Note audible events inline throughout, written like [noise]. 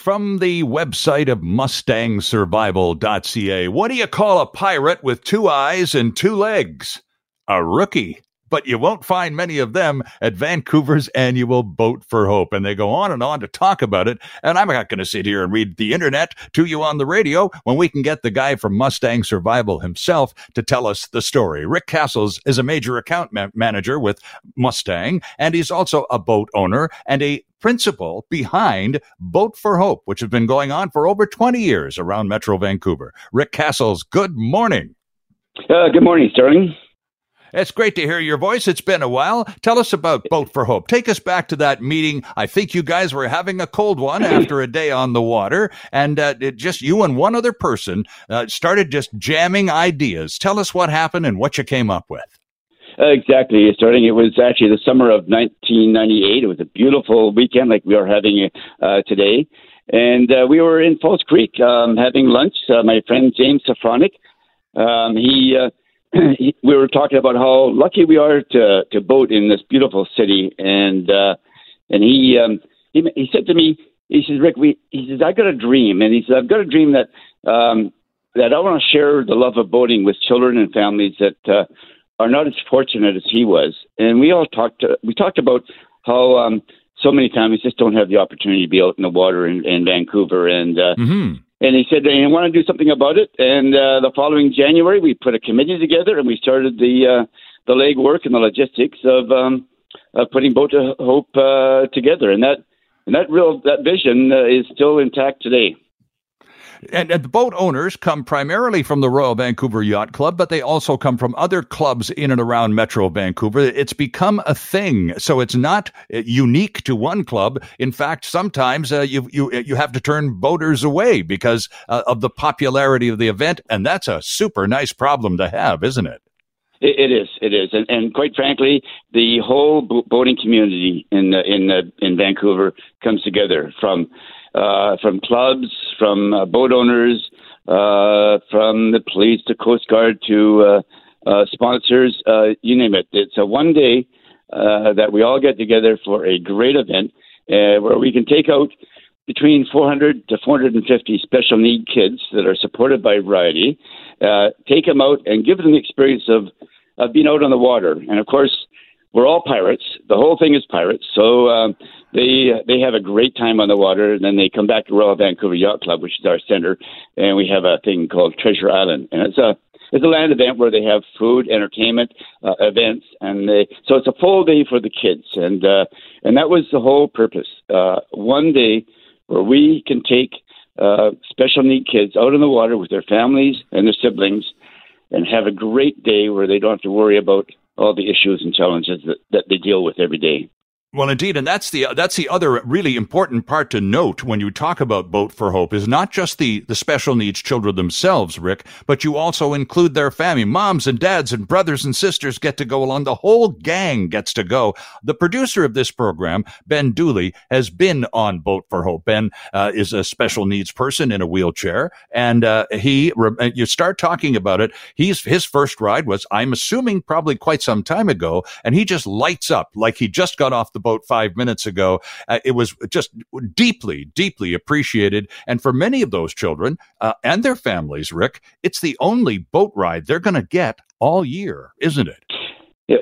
from the website of MustangSurvival.ca. What do you call a pirate with two eyes and two legs? A rookie but you won't find many of them at Vancouver's annual Boat for Hope. And they go on and on to talk about it. And I'm not going to sit here and read the internet to you on the radio when we can get the guy from Mustang Survival himself to tell us the story. Rick Castles is a major account ma- manager with Mustang, and he's also a boat owner and a principle behind Boat for Hope, which has been going on for over 20 years around Metro Vancouver. Rick Castles, good morning. Uh, good morning, Sterling. It's great to hear your voice. It's been a while. Tell us about Boat for Hope. Take us back to that meeting. I think you guys were having a cold one after a day on the water, and uh, just you and one other person uh, started just jamming ideas. Tell us what happened and what you came up with. Uh, exactly. Starting, it was actually the summer of 1998. It was a beautiful weekend, like we are having uh, today, and uh, we were in False Creek um, having lunch. Uh, my friend James Safronic, um, [clears throat] he we were talking about how lucky we are to to boat in this beautiful city, and uh, and he um, he he said to me, he says, Rick, we he says I got a dream, and he says I've got a dream that um, that I want to share the love of boating with children and families that uh, are not as fortunate as he was, and we all talked to, we talked about how um, so many families just don't have the opportunity to be out in the water in, in Vancouver, and uh, mm-hmm. And he said, "I want to do something about it." And uh, the following January, we put a committee together and we started the uh, the legwork and the logistics of um, of putting Boat to Hope uh, together. And that and that real that vision uh, is still intact today. And, and, the boat owners come primarily from the Royal Vancouver Yacht Club, but they also come from other clubs in and around Metro Vancouver. It's become a thing, so it's not uh, unique to one club. In fact, sometimes uh, you you you have to turn boaters away because uh, of the popularity of the event, and that's a super nice problem to have, isn't it? It is, it is, and, and quite frankly, the whole boating community in in in Vancouver comes together from uh, from clubs, from uh, boat owners, uh, from the police to Coast Guard to uh, uh, sponsors, uh, you name it. It's a one day uh, that we all get together for a great event where we can take out between 400 to 450 special need kids that are supported by Variety, uh, take them out and give them the experience of, of being out on the water. And of course, we're all pirates. The whole thing is pirates. So um, they they have a great time on the water, and then they come back to Royal Vancouver Yacht Club, which is our center, and we have a thing called Treasure Island, and it's a it's a land event where they have food, entertainment, uh, events, and they so it's a full day for the kids, and uh, and that was the whole purpose. Uh, one day where we can take uh, special need kids out in the water with their families and their siblings, and have a great day where they don't have to worry about all the issues and challenges that, that they deal with every day. Well, indeed, and that's the that's the other really important part to note when you talk about Boat for Hope is not just the the special needs children themselves, Rick, but you also include their family, moms and dads and brothers and sisters get to go along. The whole gang gets to go. The producer of this program, Ben Dooley, has been on Boat for Hope. Ben uh, is a special needs person in a wheelchair, and uh, he uh, you start talking about it. He's his first ride was, I'm assuming, probably quite some time ago, and he just lights up like he just got off the the boat five minutes ago. Uh, it was just deeply, deeply appreciated. And for many of those children uh, and their families, Rick, it's the only boat ride they're going to get all year, isn't it?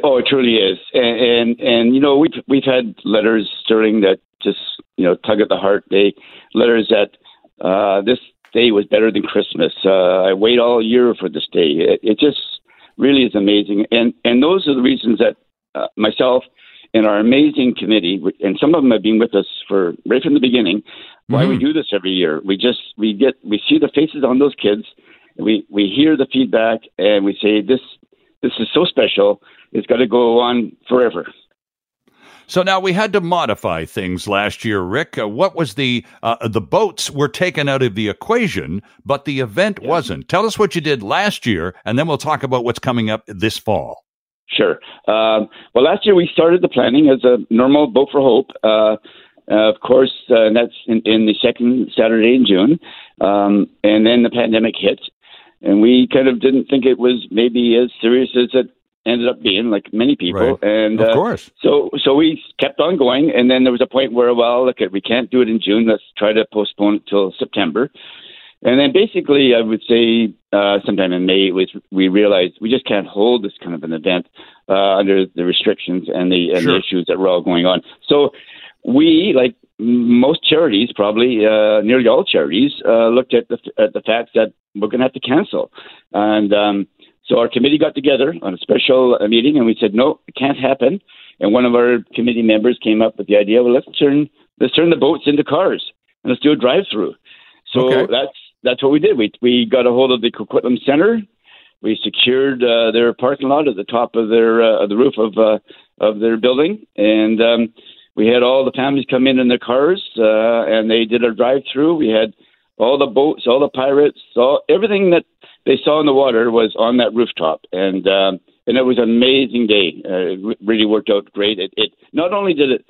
oh, it truly is. And, and, and you know we've we've had letters, Sterling, that just you know tug at the heart. They letters that uh, this day was better than Christmas. Uh, I wait all year for this day. It, it just really is amazing. And and those are the reasons that uh, myself and our amazing committee, and some of them have been with us for right from the beginning. Why mm-hmm. we do this every year? We just we get we see the faces on those kids, we we hear the feedback, and we say this this is so special. It's got to go on forever. So now we had to modify things last year, Rick. Uh, what was the uh, the boats were taken out of the equation, but the event yeah. wasn't. Tell us what you did last year, and then we'll talk about what's coming up this fall. Sure. Um, well, last year we started the planning as a normal Boat for Hope. Uh, uh, of course, uh, and that's in, in, the second Saturday in June. Um, and then the pandemic hit, and we kind of didn't think it was maybe as serious as it ended up being, like many people. Right. And Of uh, course. so so we kept on going, and then there was a point where, well, look, we can't do it in June. Let's try to postpone it till September. And then basically, I would say uh, sometime in May, was we realized we just can't hold this kind of an event uh, under the restrictions and the and Sure. the issues that were all going on. So we, like most charities, probably uh, nearly all charities, uh, looked at the at the fact that we're going to have to cancel. And um, so our committee got together on a special uh, meeting, and we said, no, it can't happen. And one of our committee members came up with the idea, well, let's turn let's turn the boats into cars and let's do a drive-through. So Okay. that's that's what we did. We we got a hold of the Coquitlam Center. We secured uh, their parking lot at the top of their uh, the roof of uh, of their building, and um, we had all the families come in in their cars, uh, and they did a drive-through. We had all the boats, all the pirates, all everything that they saw in the water was on that rooftop, and um, and it was an amazing day. Uh, it really worked out great. It, it not only did it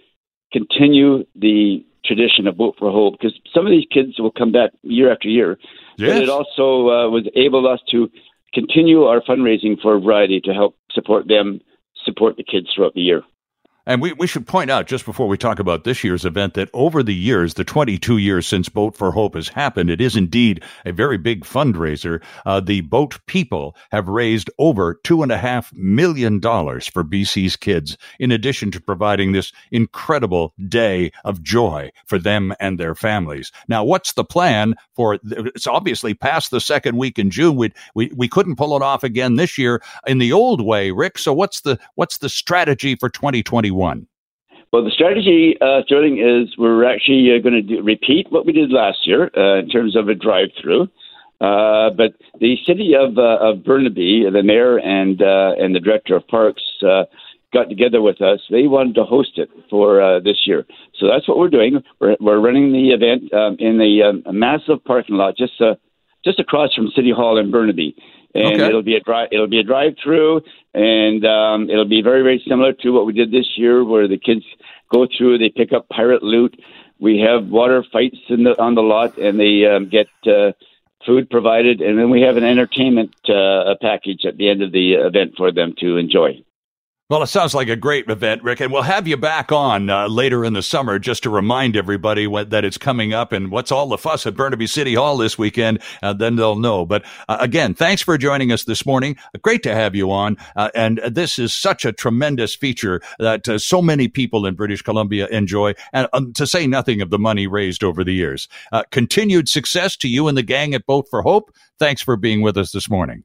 continue the tradition of Boat for Hope, because some of these kids will come back year after year, Yes. but it also uh, was able us to continue our fundraising for Variety to help support them, support the kids throughout the year. And we, we should point out, just before we talk about this year's event, that over the years, the 22 years since Boat for Hope has happened, it is indeed a very big fundraiser. Uh, the boat people have raised over $2.5 million for BC's kids, in addition to providing this incredible day of joy for them and their families. Now, what's the plan for it's obviously past the second week in June. We, we, we couldn't pull it off again this year in the old way, Rick. So what's the, what's the strategy for 2021? Well, the strategy, uh, Sterling, is we're actually uh, going to repeat what we did last year uh, in terms of a drive-through. Uh, but the city of uh, of Burnaby, the mayor and uh, and the director of parks got together with us. They wanted to host it for uh, this year, so that's what we're doing. We're, we're running the event um, in the um, a massive parking lot just uh, just across from City Hall in Burnaby, and Okay. it'll be a drive it'll be a drive-through, and um, it'll be very very similar to what we did this year, where the kids go through, they pick up pirate loot. We have water fights in the, on the lot, and they um, get uh, food provided, and then we have an entertainment uh, package at the end of the event for them to enjoy. Well, it sounds like a great event, Rick, and we'll have you back on uh, later in the summer just to remind everybody what, that it's coming up and what's all the fuss at Burnaby City Hall this weekend. Uh, then they'll know. But uh, again, thanks for joining us this morning. Great to have you on. Uh, and this is such a tremendous feature that uh, so many people in British Columbia enjoy, and um, to say nothing of the money raised over the years. Uh, continued success to you and the gang at Boat for Hope. Thanks for being with us this morning.